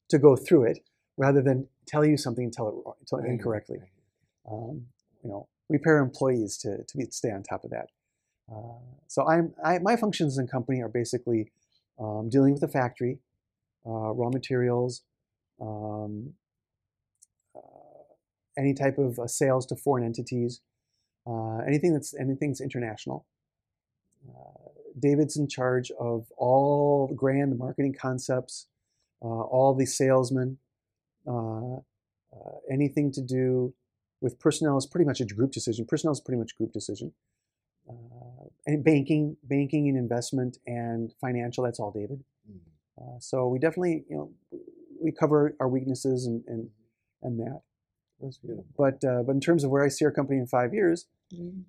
to go through it rather than tell you something and tell it wrong, tell it incorrectly. You. Um, you know, we pay our employees to to be, stay on top of that. Uh, so I'm I, my functions in company are basically um, dealing with the factory, uh, raw materials, um, uh, any type of uh, sales to foreign entities, uh, anything that's anything that's international. Uh, David's in charge of all grand marketing concepts, all the salesmen, uh, uh, anything to do with personnel is pretty much a group decision. Personnel is pretty much group decision. Uh, and banking, banking and investment and financial, that's all David. Mm. Uh, so we definitely, you know, we cover our weaknesses and and, and that. But uh, but in terms of where I see our company in five years,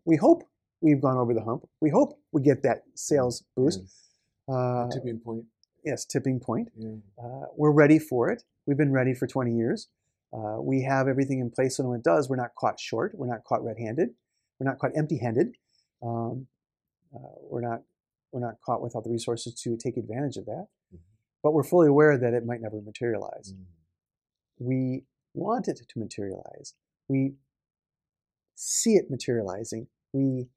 we hope we've gone over the hump. We hope we get that sales boost. Yes. Uh, tipping point. Yes, tipping point. Yeah. Uh, we're ready for it. We've been ready for 20 years. Uh, we have everything in place, so when it does, we're not caught short. We're not caught red-handed. We're not caught empty-handed. Um, uh, we're not we're not caught without the resources to take advantage of that. Mhm. But we're fully aware that it might never materialize. Mm. We want it to materialize. We see it materializing. We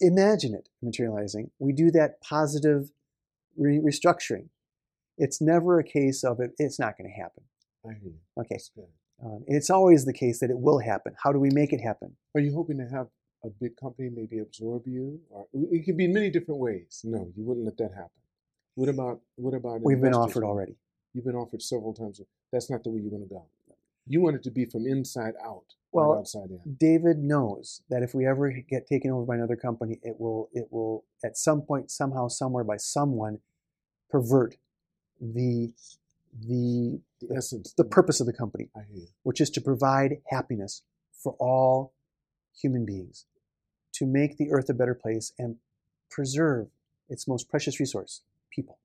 imagine it materializing. We do that positive re- restructuring. It's never a case of it, it's not going to happen. I hear. Okay. Um, it's always the case that it will happen. How do we make it happen? Are you hoping to have a big company maybe absorb you, or it could be in many different ways? No, you wouldn't let that happen. What about what about? We've been offered already. You've been offered several times. That's not the way you want to go. You want it to be from inside out, Well, outside in. David knows that if we ever get taken over by another company, it will it will at some point somehow somewhere by someone pervert the the The essence, the purpose of the company, I hear. you. which is to provide happiness for all human beings, to make the earth a better place and preserve its most precious resource, people.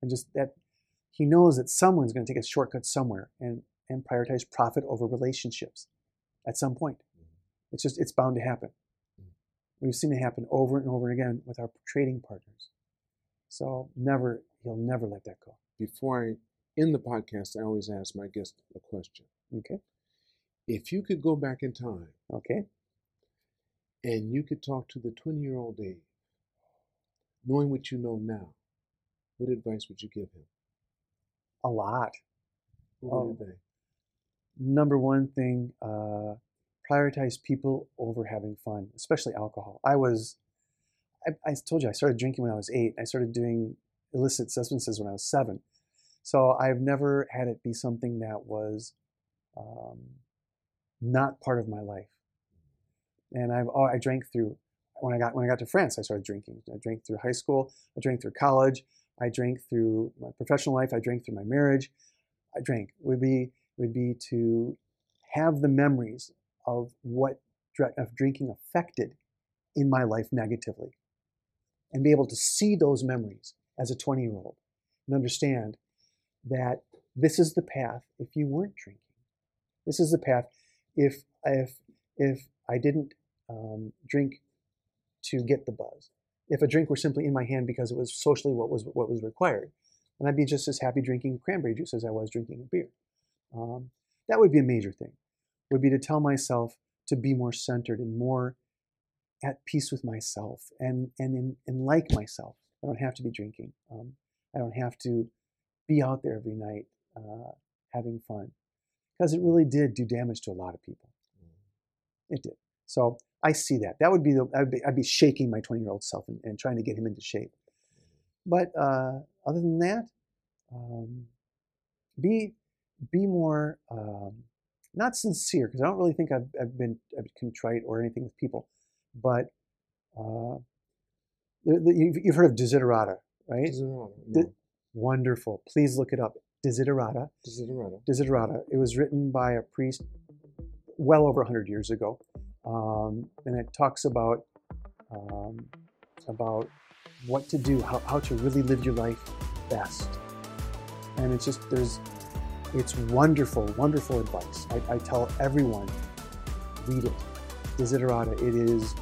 And just that he knows that someone's going to take a shortcut somewhere and, and prioritize profit over relationships at some point. Mm-hmm. It's just, it's bound to happen. Mm-hmm. We've seen it happen over and over again with our trading partners. So never, he'll never let that go. Before I end the podcast, I always ask my guest a question. Okay. If you could go back in time Okay. and you could talk to the 20 year old Dave, knowing what you know now, what advice would you give him? A lot. What would it be? Number one thing, uh, prioritize people over having fun, especially alcohol. I was, I, I told you, I started drinking when I was eight. I started doing illicit substances when I was seven. So I've never had it be something that was um, not part of my life. And I've oh, I drank through when I got when I got to France. I started drinking. I drank through high school. I drank through college. I drank through my professional life. I drank through my marriage. I drank would be would be to have the memories of what of drinking affected in my life negatively and be able to see those memories as a 20 year old and understand that this is the path if you weren't drinking. This is the path if if if i didn't um, drink to get the buzz. If a drink were simply in my hand because it was socially what was what was required and i'd be just as happy drinking cranberry juice as i was drinking beer um, that would be a major thing. Would be to tell myself to be more centered and more at peace with myself and and in, and like myself. I don't have to be drinking. Um, i don't have to be out there every night uh, having fun. Because it really did do damage to a lot of people. It did. So i see that. That would be the i'd be, I'd be shaking my 20 year old self and, and trying to get him into shape. But uh, other than that um, be be more um, not sincere because I don't really think I've, I've been I've contrite or anything with people, but uh, the, the, you've, you've heard of desiderata, right? Desiderata. The- No. Wonderful. Please look it up. Desiderata. Desiderata. Desiderata. It was written by a priest well over 100 years ago, um, and it talks about um, about what to do, how, how to really live your life best. And it's just there's it's wonderful, wonderful advice. I, I tell everyone, read it. Desiderata. It is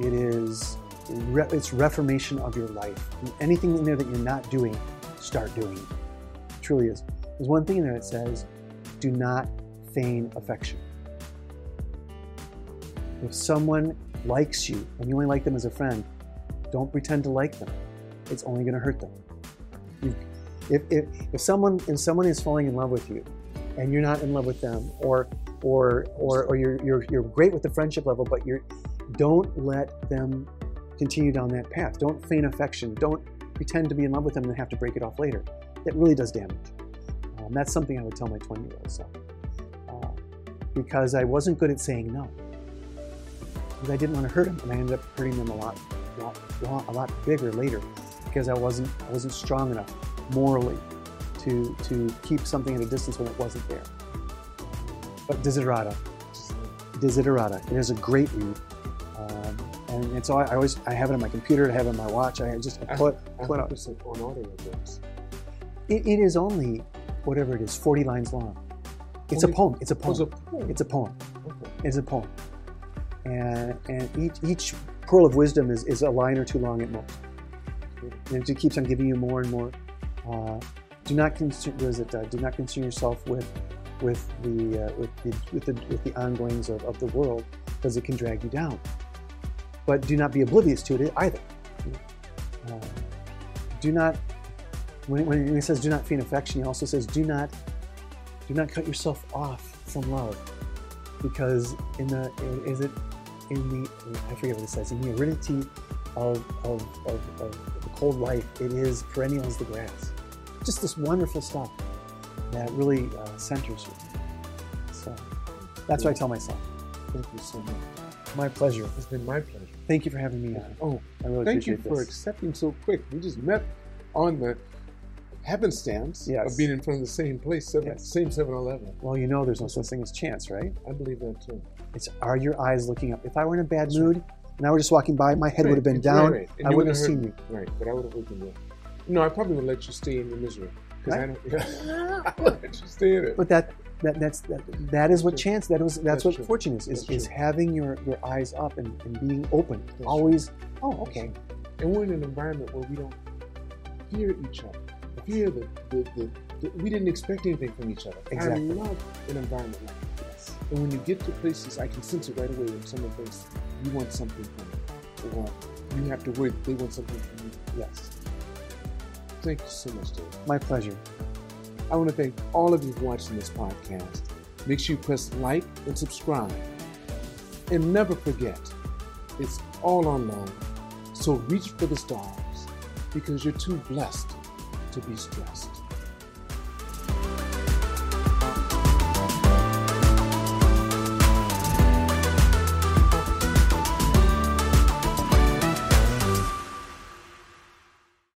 it is it's reformation of your life. Anything in there that you're not doing, start doing. It truly is. There's one thing in there that says, do not feign affection. If someone likes you and you only like them as a friend, don't pretend to like them. It's only going to hurt them. If, if, if someone if someone is falling in love with you and you're not in love with them, or or or, or you're, you're you're great with the friendship level, but you're don't let them continue down that path. Don't feign affection. Don't pretend to be in love with them and have to break it off later. It really does damage. Um, that's something I would tell my 20 year old self. Uh, because I wasn't good at saying no. Because I didn't want to hurt him, and I ended up hurting them a lot, lot, lot, a lot bigger later. Because I wasn't, I wasn't strong enough morally to to keep something at a distance when it wasn't there. But Desiderata, Desiderata, it is a great read. Um, and, and so I, I always I have it on my computer, I have it on my watch. I just I put I put up. it's an on order of this. It, it is only whatever it is, 40 lines long. It's a poem. It's a Oh, it's poem. a poem. It's a poem. Okay. It's a poem. And and each each pearl of wisdom is, is a line or two long at most. And it keeps on giving you more and more. Uh, do not consume. Is it? Uh, do not consume yourself with with the uh, with the with the with the ongoings of, of the world because it can drag you down. But do not be oblivious to it either. Uh, do not. When, when he says do not feign affection, he also says do not Do not cut yourself off from love, because in the is it in the I forget what it says in the aridity of of, of, of cold life, it is perennial as the grass. Just this wonderful stuff that really uh, centers you. So that's what I tell myself. Thank you so much. My pleasure. It's been my pleasure. Thank you for having me on. Oh, I really thank you for this. accepting so quick. We just met on the happenstance Yes. of being in front of the same place, seven, Yes. same 7-Eleven. Well, you know, there's no such thing as chance, right? I believe that too. It's are your eyes looking up? If I were in a bad That's mood and I were just walking by, my head would have been Right, down. right, right. I wouldn't have seen you. Right, but I would have opened it. No, I probably would let you stay in your misery. Because I Right. don't. I would let you stay in it. But that that that's that, that is what True. chance that was that's, That's what true. fortune is is, is, having your, your eyes up and, and being open. That's Always oh okay. And we're in an environment where we don't fear each other. Fear the, the, the, the we didn't expect anything from each other. Exactly. I love an environment like this. And when you get to places, I can sense it right away when someone thinks you want something from me, or you have to worry that they want something from you. Yes. Thank you so much, Dave. My pleasure. I want to thank all of you watching this podcast. Make sure you press like and subscribe. And never forget, it's all on. So reach for the stars because you're too blessed to be stressed.